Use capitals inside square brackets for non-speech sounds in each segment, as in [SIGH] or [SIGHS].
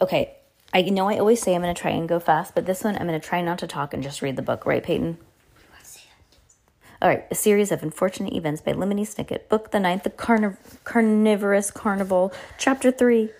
Okay, I know I always say I'm going to try and go fast, but this one I'm going to try not to talk and just read the book, right, Peyton? All right, a series of unfortunate events by Lemony Snicket. Book the ninth, The Carniv- Carnivorous Carnival, Chapter 3.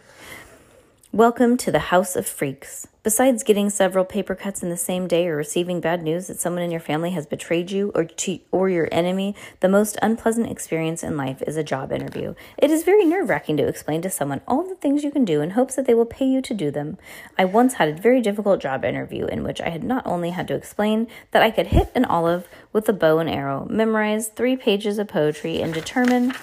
Welcome to the House of Freaks. Besides getting several paper cuts in the same day or receiving bad news that someone in your family has betrayed you or to, or your enemy, the most unpleasant experience in life is a job interview. It is very nerve-wracking to explain to someone all the things you can do in hopes that they will pay you to do them. I once had a very difficult job interview in which I had not only had to explain that I could hit an olive with a bow and arrow, memorize 3 pages of poetry and determine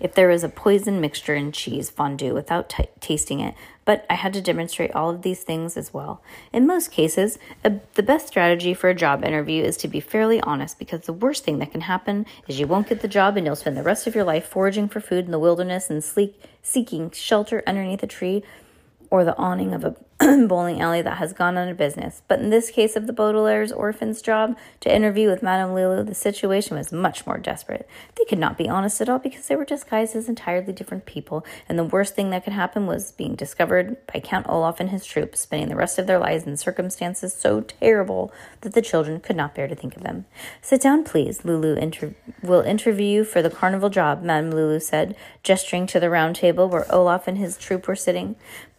if there was a poison mixture in cheese fondue without t- tasting it, but I had to demonstrate all of these things as well. In most cases, a, the best strategy for a job interview is to be fairly honest because the worst thing that can happen is you won't get the job and you'll spend the rest of your life foraging for food in the wilderness and sleek, seeking shelter underneath a tree or the awning of a [CLEARS THROAT] bowling alley that has gone out of business. But in this case of the Baudelaire's orphan's job to interview with Madame Lulu, the situation was much more desperate. They could not be honest at all because they were disguised as entirely different people, and the worst thing that could happen was being discovered by Count Olaf and his troops, spending the rest of their lives in circumstances so terrible that the children could not bear to think of them. Sit down, please. Lulu inter- will interview you for the carnival job, Madame Lulu said, gesturing to the round table where Olaf and his troop were sitting.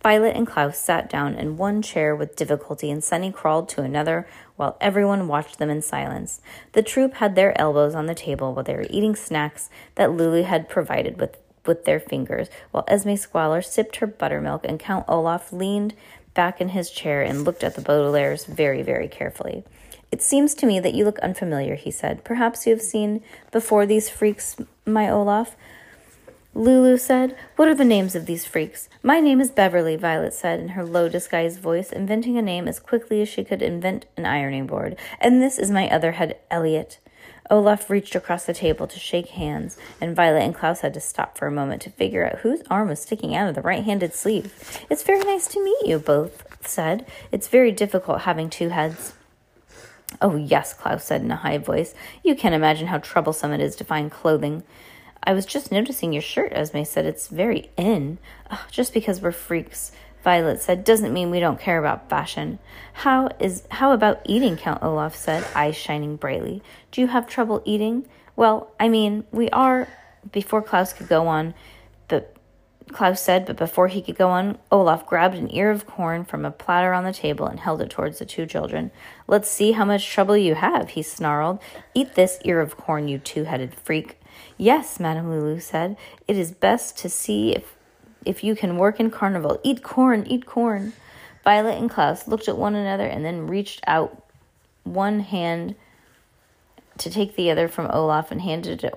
Violet and Klaus sat down in one chair with difficulty, and Sunny crawled to another while everyone watched them in silence. The troop had their elbows on the table while they were eating snacks that Lulu had provided with, with their fingers, while Esme Squalor sipped her buttermilk and Count Olaf leaned back in his chair and looked at the Baudelaires very, very carefully. It seems to me that you look unfamiliar, he said. Perhaps you have seen before these freaks, my Olaf. Lulu said, What are the names of these freaks? My name is Beverly, Violet said in her low, disguised voice, inventing a name as quickly as she could invent an ironing board. And this is my other head, Elliot. Olaf reached across the table to shake hands, and Violet and Klaus had to stop for a moment to figure out whose arm was sticking out of the right handed sleeve. It's very nice to meet you, both said. It's very difficult having two heads. Oh, yes, Klaus said in a high voice. You can't imagine how troublesome it is to find clothing. I was just noticing your shirt, Esme said. It's very in. Oh, just because we're freaks, Violet said, doesn't mean we don't care about fashion. How is how about eating? Count Olaf said, eyes shining brightly. Do you have trouble eating? Well, I mean, we are. Before Klaus could go on, but Klaus said, but before he could go on, Olaf grabbed an ear of corn from a platter on the table and held it towards the two children. Let's see how much trouble you have, he snarled. Eat this ear of corn, you two headed freak. Yes, Madame Lulu said, it is best to see if, if you can work in carnival. Eat corn, eat corn. Violet and Klaus looked at one another and then reached out one hand to take the other from Olaf and handed it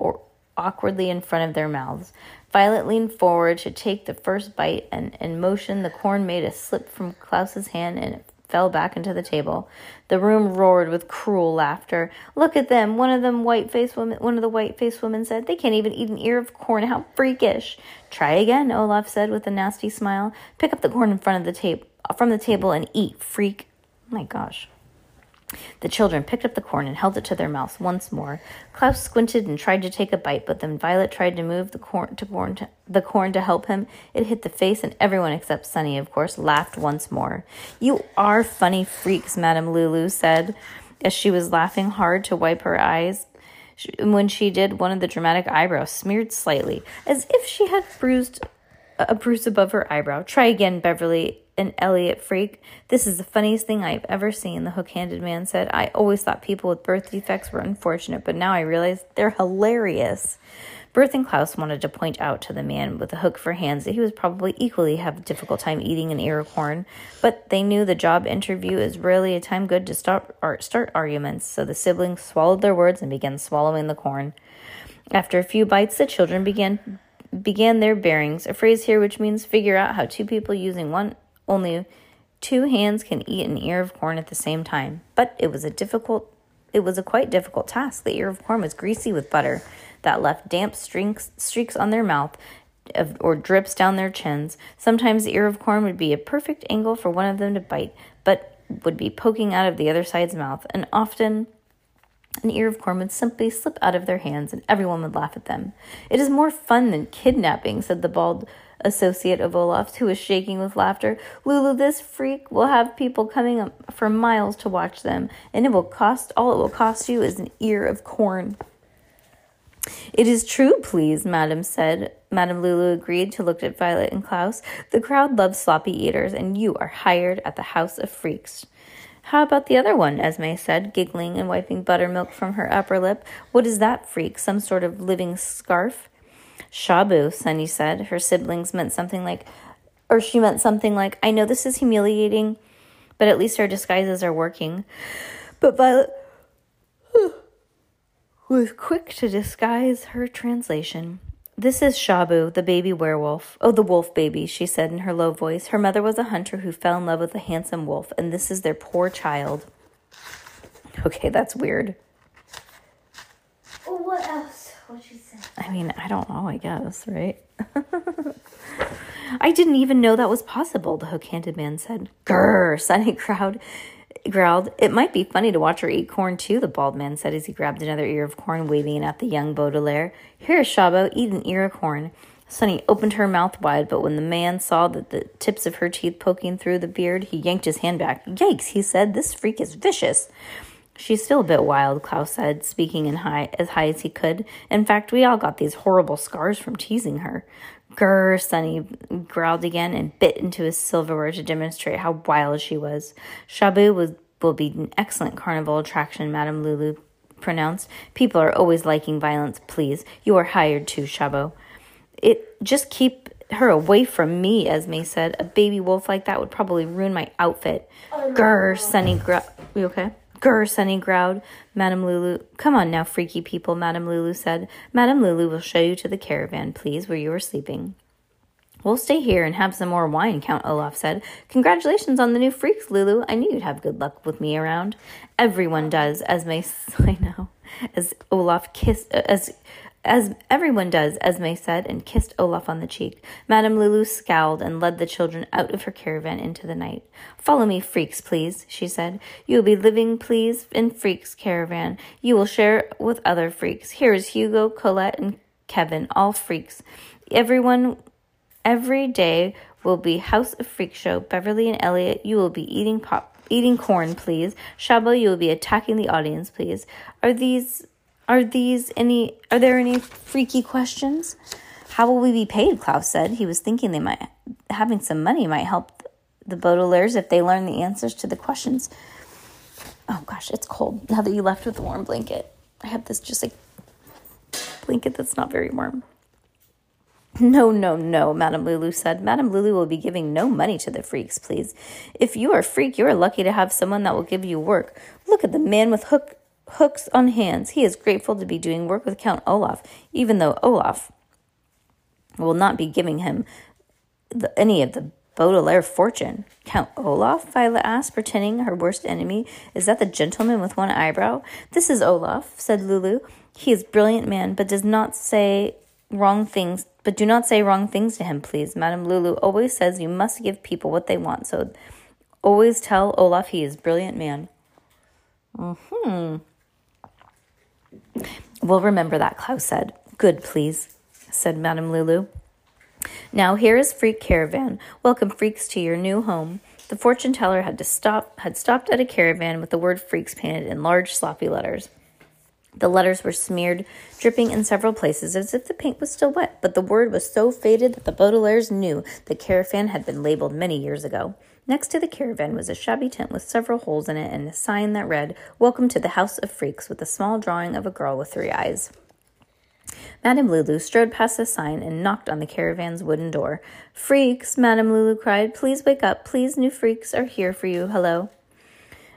awkwardly in front of their mouths. Violet leaned forward to take the first bite, and in motion, the corn made a slip from Klaus's hand and it fell back into the table. The room roared with cruel laughter. Look at them, one of them white faced women one of the white faced women said. They can't even eat an ear of corn. How freakish. Try again, Olaf said with a nasty smile. Pick up the corn in front of the table from the table and eat, freak. my gosh. The children picked up the corn and held it to their mouths once more. Klaus squinted and tried to take a bite, but then Violet tried to move the corn to corn to, the corn to help him. It hit the face, and everyone except Sunny, of course, laughed once more. You are funny freaks, Madame Lulu said, as she was laughing hard to wipe her eyes. When she did, one of the dramatic eyebrows smeared slightly, as if she had bruised a bruise above her eyebrow. Try again, Beverly an Elliot freak. This is the funniest thing I've ever seen, the hook handed man said. I always thought people with birth defects were unfortunate, but now I realize they're hilarious. Berth and Klaus wanted to point out to the man with the hook for hands that he was probably equally have a difficult time eating an ear of corn, but they knew the job interview is rarely a time good to start, start arguments, so the siblings swallowed their words and began swallowing the corn. After a few bites, the children began began their bearings, a phrase here which means figure out how two people using one only two hands can eat an ear of corn at the same time. But it was a difficult it was a quite difficult task. The ear of corn was greasy with butter that left damp streaks streaks on their mouth or drips down their chins. Sometimes the ear of corn would be a perfect angle for one of them to bite, but would be poking out of the other side's mouth, and often an ear of corn would simply slip out of their hands and everyone would laugh at them. It is more fun than kidnapping, said the bald associate of Olaf's, who was shaking with laughter. Lulu, this freak will have people coming for miles to watch them, and it will cost all it will cost you is an ear of corn. It is true, please, Madam said. Madam Lulu agreed to look at Violet and Klaus. The crowd loves sloppy eaters, and you are hired at the House of Freaks. How about the other one? Esme said, giggling and wiping buttermilk from her upper lip. What is that freak? Some sort of living scarf? Shabu, Sunny said. Her siblings meant something like, or she meant something like, I know this is humiliating, but at least our disguises are working. But Violet [SIGHS] was quick to disguise her translation. This is Shabu, the baby werewolf. Oh, the wolf baby, she said in her low voice. Her mother was a hunter who fell in love with a handsome wolf, and this is their poor child. [LAUGHS] Okay, that's weird. What you say? I mean, I don't know, I guess, right? [LAUGHS] I didn't even know that was possible, the hook handed man said. Grrr, Sunny crowd growled. It might be funny to watch her eat corn too, the bald man said as he grabbed another ear of corn, waving it at the young Baudelaire. Here, Chabo, eat an ear of corn. Sunny opened her mouth wide, but when the man saw that the tips of her teeth poking through the beard, he yanked his hand back. Yikes, he said, this freak is vicious. She's still a bit wild, Klaus said, speaking in high as high as he could. In fact, we all got these horrible scars from teasing her. Grr, Sunny growled again and bit into his silverware to demonstrate how wild she was. Shabu was, will be an excellent carnival attraction, Madame Lulu pronounced. People are always liking violence, please. You are hired too, Chabo. It just keep her away from me, Esme said. A baby wolf like that would probably ruin my outfit. Oh, Grr, Sunny growled. You okay? Grr, Sunny growled. Madame Lulu, come on now, freaky people, Madame Lulu said. Madame Lulu will show you to the caravan, please, where you are sleeping. We'll stay here and have some more wine, Count Olaf said. Congratulations on the new freaks, Lulu. I knew you'd have good luck with me around. Everyone does, Esme, [LAUGHS] I know, as Olaf kissed, uh, as as everyone does, Esme said, and kissed Olaf on the cheek. Madame Lulu scowled and led the children out of her caravan into the night. Follow me, freaks, please, she said. You will be living, please, in Freaks' caravan. You will share with other freaks. Here is Hugo, Colette, and Kevin, all freaks. Everyone, every day will be House of Freak Show. Beverly and Elliot, you will be eating pop, eating corn, please. Chabo, you will be attacking the audience, please. Are these are these any are there any freaky questions? How will we be paid? Klaus said. He was thinking they might having some money might help the Baudelaires if they learn the answers to the questions. Oh gosh, it's cold now that you left with the warm blanket. I have this just like blanket that's not very warm. No, no, no, Madame Lulu said. Madame Lulu will be giving no money to the freaks, please. If you are a freak, you are lucky to have someone that will give you work. Look at the man with hook hooks on hands. He is grateful to be doing work with Count Olaf, even though Olaf will not be giving him the, any of the Baudelaire fortune. Count Olaf? Violet asked, pretending her worst enemy. Is that the gentleman with one eyebrow? This is Olaf, said Lulu. He is brilliant man, but does not say wrong things. But do not say wrong things to him, please. Madame Lulu always says you must give people what they want, so always tell Olaf he is brilliant man. Hmm. We'll remember that, Klaus said. Good, please, said Madame Lulu. Now here is Freak Caravan. Welcome, freaks, to your new home. The fortune teller had to stop had stopped at a caravan with the word freaks painted in large sloppy letters. The letters were smeared, dripping in several places as if the paint was still wet, but the word was so faded that the Baudelaires knew the caravan had been labeled many years ago. Next to the caravan was a shabby tent with several holes in it and a sign that read, Welcome to the House of Freaks, with a small drawing of a girl with three eyes. Madame Lulu strode past the sign and knocked on the caravan's wooden door. Freaks, Madame Lulu cried, please wake up. Please, new freaks are here for you. Hello.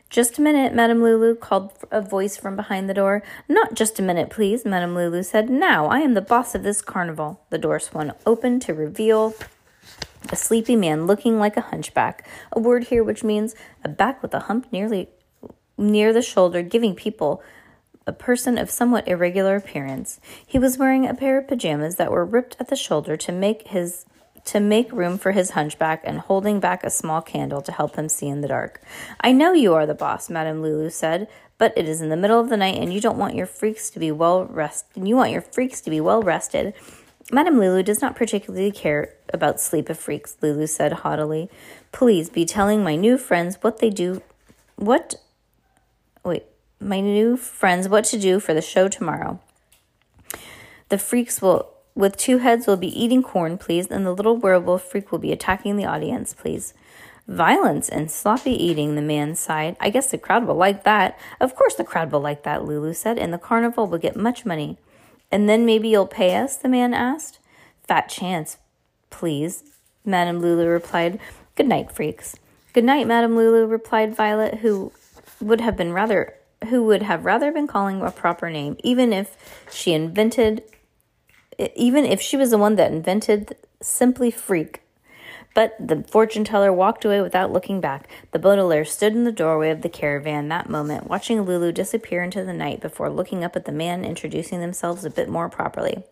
Just a minute, Madame Lulu called a voice from behind the door. Not just a minute, please, Madame Lulu said. Now, I am the boss of this carnival. The door swung open to reveal a sleepy man looking like a hunchback, a word here which means a back with a hump nearly near the shoulder, giving people a person of somewhat irregular appearance. He was wearing a pair of pajamas that were ripped at the shoulder to make his to make room for his hunchback and holding back a small candle to help him see in the dark. I know you are the boss, Madame Lulu said, but it is in the middle of the night and you don't want your freaks to be well rested you want your freaks to be well rested. Madame Lulu does not particularly care about sleep of freaks, Lulu said haughtily. Please be telling my new friends what they do what wait, my new friends what to do for the show tomorrow. The freaks will with two heads will be eating corn, please, and the little werewolf freak will be attacking the audience, please. Violence and sloppy eating, the man sighed. I guess the crowd will like that. Of course the crowd will like that, Lulu said, and the carnival will get much money. And then maybe you'll pay us, the man asked. Fat chance, please, Madame Lulu replied. Good night, freaks. Good night, Madame Lulu, replied Violet, who would have been rather who would have rather been calling a proper name, even if she invented even if she was the one that invented simply freak. But the fortune teller walked away without looking back. The Baudelaire stood in the doorway of the caravan that moment, watching Lulu disappear into the night before looking up at the man introducing themselves a bit more properly.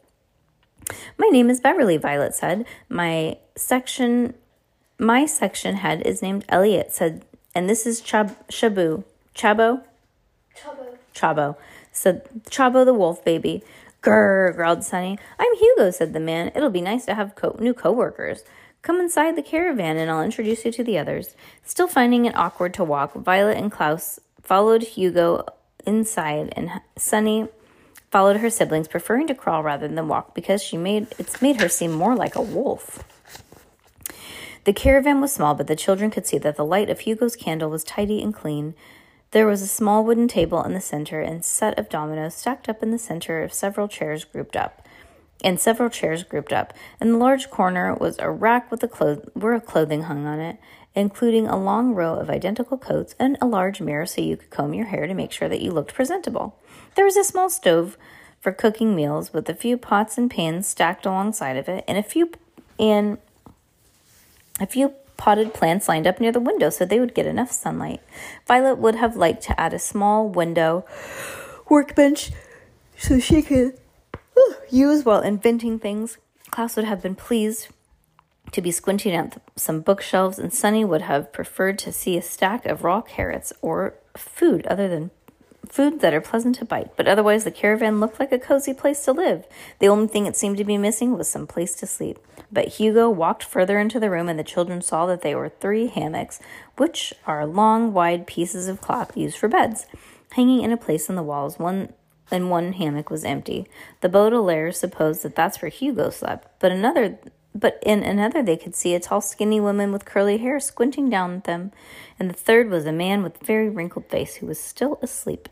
My name is Beverly, Violet said. My section my section head is named Elliot, said and this is Chab- Shabu. Chabo? Chabo. Chabo. Said Chabo the wolf baby. Grr, growled Sunny. I'm Hugo, said the man. It'll be nice to have co- new coworkers. Come inside the caravan and I'll introduce you to the others. Still finding it awkward to walk, Violet and Klaus followed Hugo inside and Sunny followed her siblings, preferring to crawl rather than walk because she made it's made her seem more like a wolf. The caravan was small, but the children could see that the light of Hugo's candle was tidy and clean. There was a small wooden table in the center and set of dominoes stacked up in the center of several chairs grouped up. And several chairs grouped up. In the large corner was a rack with a clo- where clothing hung on it, including a long row of identical coats and a large mirror so you could comb your hair to make sure that you looked presentable. There was a small stove for cooking meals with a few pots and pans stacked alongside of it and a few and a few potted plants lined up near the window so they would get enough sunlight. Violet would have liked to add a small window workbench so she could use while inventing things. Klaus would have been pleased to be squinting at some bookshelves, and Sunny would have preferred to see a stack of raw carrots or food other than food that are pleasant to bite. But otherwise, the caravan looked like a cozy place to live. The only thing it seemed to be missing was some place to sleep. But Hugo walked further into the room, and the children saw that they were three hammocks, which are long, wide pieces of cloth used for beds, hanging in a place in the walls. One and one hammock was empty. The Baudelaires supposed that that's where Hugo slept, but another but in another they could see a tall skinny woman with curly hair squinting down at them, and the third was a man with a very wrinkled face who was still asleep.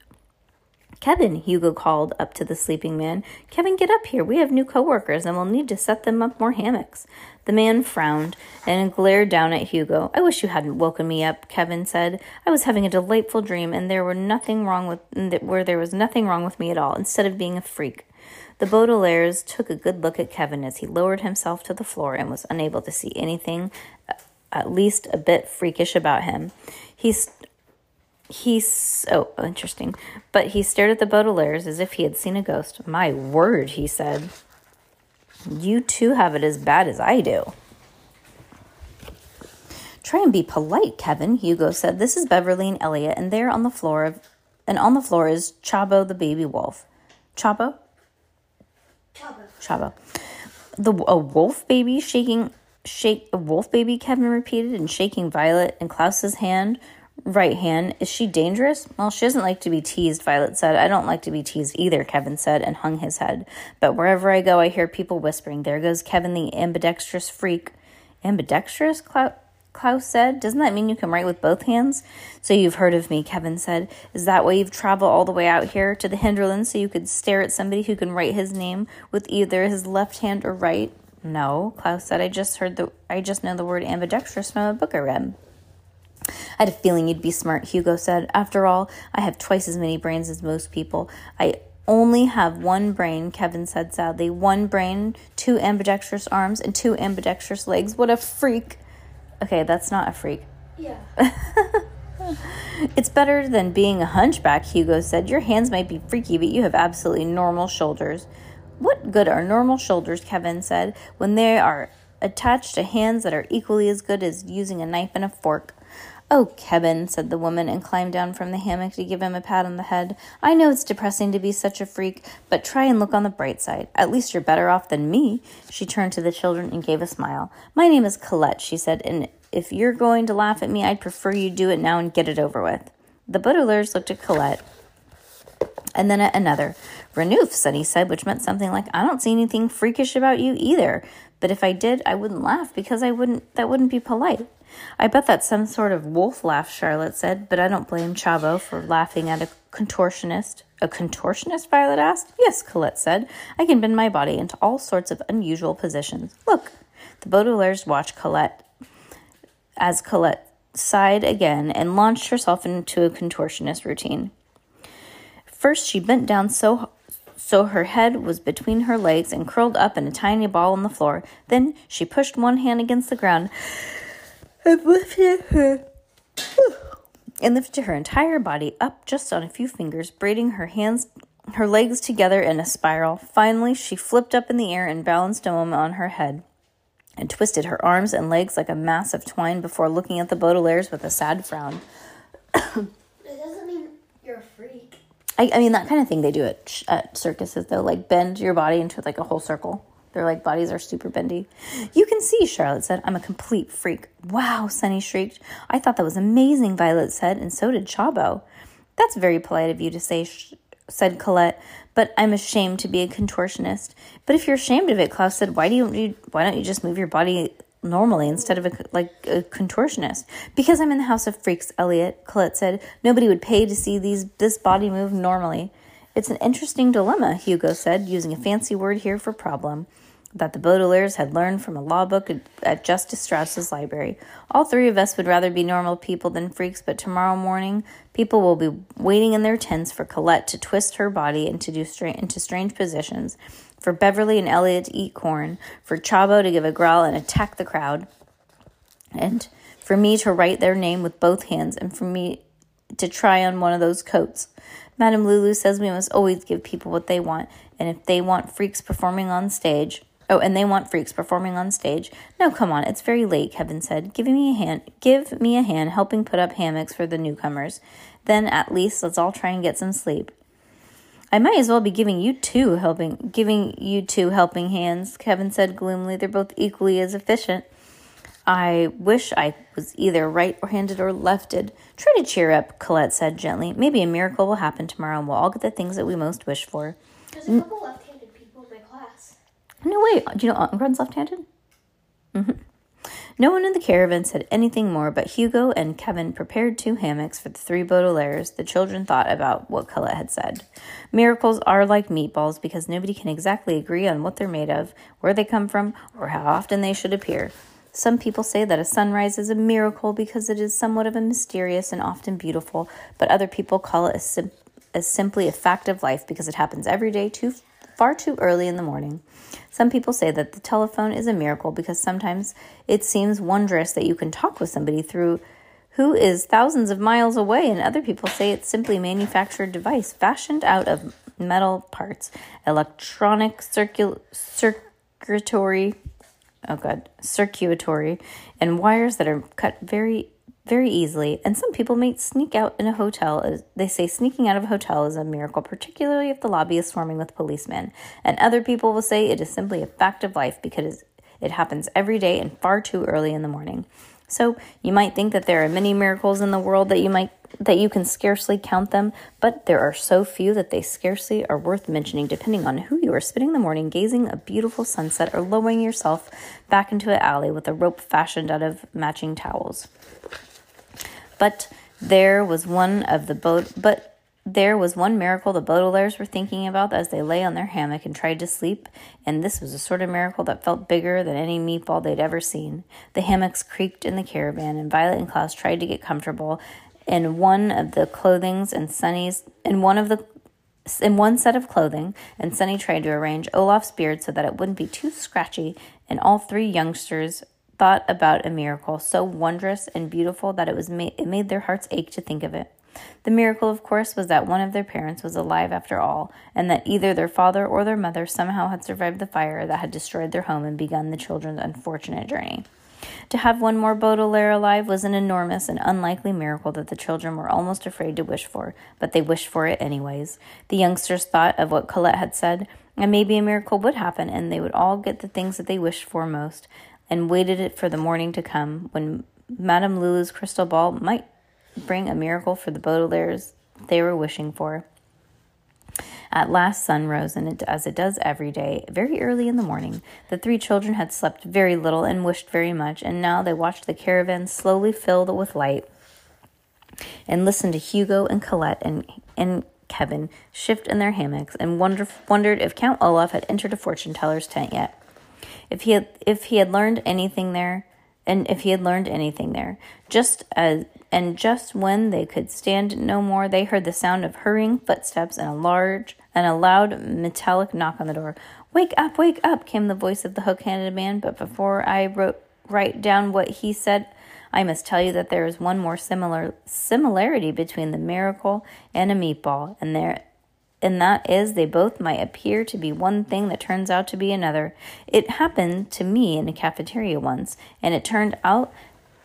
Kevin, Hugo called up to the sleeping man. Kevin, get up here. We have new coworkers and we'll need to set them up more hammocks. The man frowned and glared down at Hugo. I wish you hadn't woken me up, Kevin said. I was having a delightful dream and there were nothing wrong with where there was nothing wrong with me at all, instead of being a freak. The Baudelaires took a good look at Kevin as he lowered himself to the floor and was unable to see anything uh, at least a bit freakish about him. He He's oh interesting, but he stared at the Baudelaires as if he had seen a ghost. My word, he said. You too have it as bad as I do. Try and be polite, Kevin, Hugo said. This is Beverly and Elliot, and there on the floor of and on the floor is Chabo the baby wolf. Chabo? Chabo. Chabo. The a wolf baby shaking shake a wolf baby, Kevin repeated, and shaking Violet and Klaus's hand right hand. Is she dangerous? Well, she doesn't like to be teased, Violet said. I don't like to be teased either, Kevin said, and hung his head. But wherever I go, I hear people whispering, There goes Kevin, the ambidextrous freak. Ambidextrous? Klaus said. Doesn't that mean you can write with both hands? So you've heard of me, Kevin said. Is that why you've traveled all the way out here to the Hinterlands so you could stare at somebody who can write his name with either his left hand or right? No, Klaus said. I just heard the I just know the word ambidextrous from a book I read. I had a feeling you'd be smart, Hugo said. After all, I have twice as many brains as most people. I only have one brain, Kevin said sadly. One brain, two ambidextrous arms, and two ambidextrous legs. What a freak. Okay, that's not a freak. Yeah. [LAUGHS] It's better than being a hunchback, Hugo said. Your hands might be freaky, but you have absolutely normal shoulders. What good are normal shoulders, Kevin said, when they are attached to hands that are equally as good as using a knife and a fork? Oh, Kevin, said the woman and climbed down from the hammock to give him a pat on the head. I know it's depressing to be such a freak, but try and look on the bright side. At least you're better off than me. She turned to the children and gave a smile. My name is Colette, she said, and if you're going to laugh at me, I'd prefer you do it now and get it over with. The Baudelaires looked at Colette and then at another. Renouf, Sunny said, which meant something like, I don't see anything freakish about you either. But if I did, I wouldn't laugh because I wouldn't that wouldn't be polite. I bet that's some sort of wolf laugh, Charlotte said, but I don't blame Chabo for laughing at a contortionist. A contortionist? Violet asked. Yes, Colette said. I can bend my body into all sorts of unusual positions. Look. The Baudelaires watched Colette as Colette sighed again and launched herself into a contortionist routine. First, she bent down so so her head was between her legs and curled up in a tiny ball on the floor. Then she pushed one hand against the ground and lifted her and lifted her entire body up just on a few fingers, braiding her hands her legs together in a spiral. Finally, she flipped up in the air and balanced a moment on her head and twisted her arms and legs like a mass of twine before looking at the Baudelaires with a sad frown. [COUGHS] It doesn't mean you're a freak. I, I mean, that kind of thing they do at, at circuses, though, like bend your body into like a whole circle. Their like bodies are super bendy. You can see, Charlotte said, I'm a complete freak. Wow, Sunny shrieked. I thought that was amazing, Violet said, and so did Chabo. That's very polite of you to say, sh- said Colette, but I'm ashamed to be a contortionist. But if you're ashamed of it, Klaus said, why do you, why don't you just move your body normally instead of a, like a contortionist? Because I'm in the house of freaks, Elliot, Colette said. Nobody would pay to see these this body move normally. It's an interesting dilemma, Hugo said, using a fancy word here for problem that the Baudelaires had learned from a law book at Justice Strauss's library. All three of us would rather be normal people than freaks, but tomorrow morning people will be waiting in their tents for Colette to twist her body and to do stra- into strange positions, for Beverly and Elliot to eat corn, for Chabo to give a growl and attack the crowd, and for me to write their name with both hands, and for me to try on one of those coats. Madame Lulu says we must always give people what they want, and if they want freaks performing on stage, Oh, and they want freaks performing on stage. No, come on, it's very late, Kevin said. Give me a hand give me a hand helping put up hammocks for the newcomers. Then at least let's all try and get some sleep. I might as well be giving you two helping giving you two helping hands, Kevin said gloomily. They're both equally as efficient. I wish I was either right handed or lefted. Try to cheer up, Colette said gently. Maybe a miracle will happen tomorrow and we'll all get the things that we most wish for. There's a couple left-handed people in my class. No, way. Do you know Auntgrun's left-handed? Mm-hmm. No one in the caravan said anything more, but Hugo and Kevin prepared two hammocks for the three Baudelaires. The children thought about what Colette had said. Miracles are like meatballs because nobody can exactly agree on what they're made of, where they come from, or how often they should appear. Some people say that a sunrise is a miracle because it is somewhat of a mysterious and often beautiful, but other people call it a sim- as simply a fact of life because it happens every day too far too early in the morning. Some people say that the telephone is a miracle because sometimes it seems wondrous that you can talk with somebody through who is thousands of miles away, and other people say it's simply a manufactured device fashioned out of metal parts, electronic circul- circuitry, oh god, circuitry, and wires that are cut very very easily. And some people may sneak out in a hotel. They say sneaking out of a hotel is a miracle, particularly if the lobby is swarming with policemen. And other people will say it is simply a fact of life because it happens every day and far too early in the morning. So you might think that there are many miracles in the world that you might that you can scarcely count them, but there are so few that they scarcely are worth mentioning depending on who you are spending the morning gazing a beautiful sunset or lowering yourself back into an alley with a rope fashioned out of matching towels. But there was one of the boat but there was one miracle the Baudelaires were thinking about as they lay on their hammock and tried to sleep, and this was a sort of miracle that felt bigger than any meatball they'd ever seen. The hammocks creaked in the caravan, and Violet and Klaus tried to get comfortable in one of the clothings and Sunny's in one of the in one set of clothing, and Sunny tried to arrange Olaf's beard so that it wouldn't be too scratchy, and all three youngsters thought about a miracle so wondrous and beautiful that it was ma- it made their hearts ache to think of it. The miracle, of course, was that one of their parents was alive after all, and that either their father or their mother somehow had survived the fire that had destroyed their home and begun the children's unfortunate journey. To have one more Baudelaire alive was an enormous and unlikely miracle that the children were almost afraid to wish for, but they wished for it anyways. The youngsters thought of what Colette had said, and maybe a miracle would happen, and they would all get the things that they wished for most, and waited it for the morning to come when Madame Lulu's crystal ball might bring a miracle for the Baudelaires they were wishing for. At last, sun rose, and it, as it does every day, very early in the morning. The three children had slept very little and wished very much, and now they watched the caravan slowly filled with light and listened to Hugo and Colette and, and Kevin shift in their hammocks and wonder, wondered if Count Olaf had entered a fortune teller's tent yet. If he had, if he had learned anything there, and if he had learned anything there, just as and just when they could stand no more, they heard the sound of hurrying footsteps and a large and a loud metallic knock on the door. Wake up, wake up, came the voice of the hook handed man, but before I wrote write down what he said, I must tell you that there is one more similar similarity between the miracle and a meatball, and there and that is they both might appear to be one thing that turns out to be another. It happened to me in a cafeteria once, and it turned out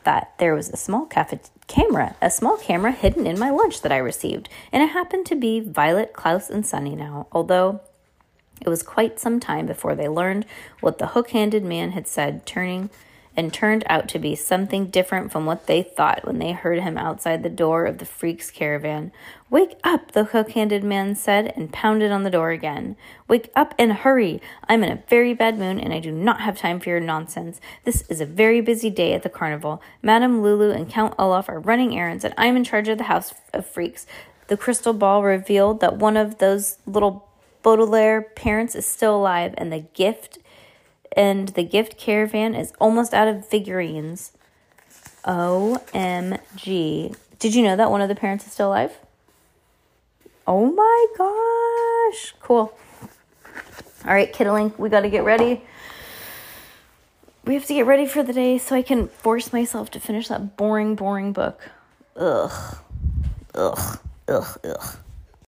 that there was a small cafe- camera, a small camera hidden in my lunch that I received, and it happened to be Violet, Klaus, and Sunny now, although it was quite some time before they learned what the hook handed man had said, turning and turned out to be something different from what they thought when they heard him outside the door of the freak's caravan. Wake up, the hook handed man said, and pounded on the door again. Wake up and hurry! I'm in a very bad mood, and I do not have time for your nonsense. This is a very busy day at the carnival. Madame Lulu and Count Olaf are running errands, and I'm in charge of the house of freaks. The crystal ball revealed that one of those little Baudelaire parents is still alive, and the gift and the gift caravan is almost out of figurines. OMG. Did you know that one of the parents is still alive? Oh my gosh. Cool. All right, Kiddling, we got to get ready. We have to get ready for the day so I can force myself to finish that boring, boring book. Ugh. Ugh. Ugh. Ugh.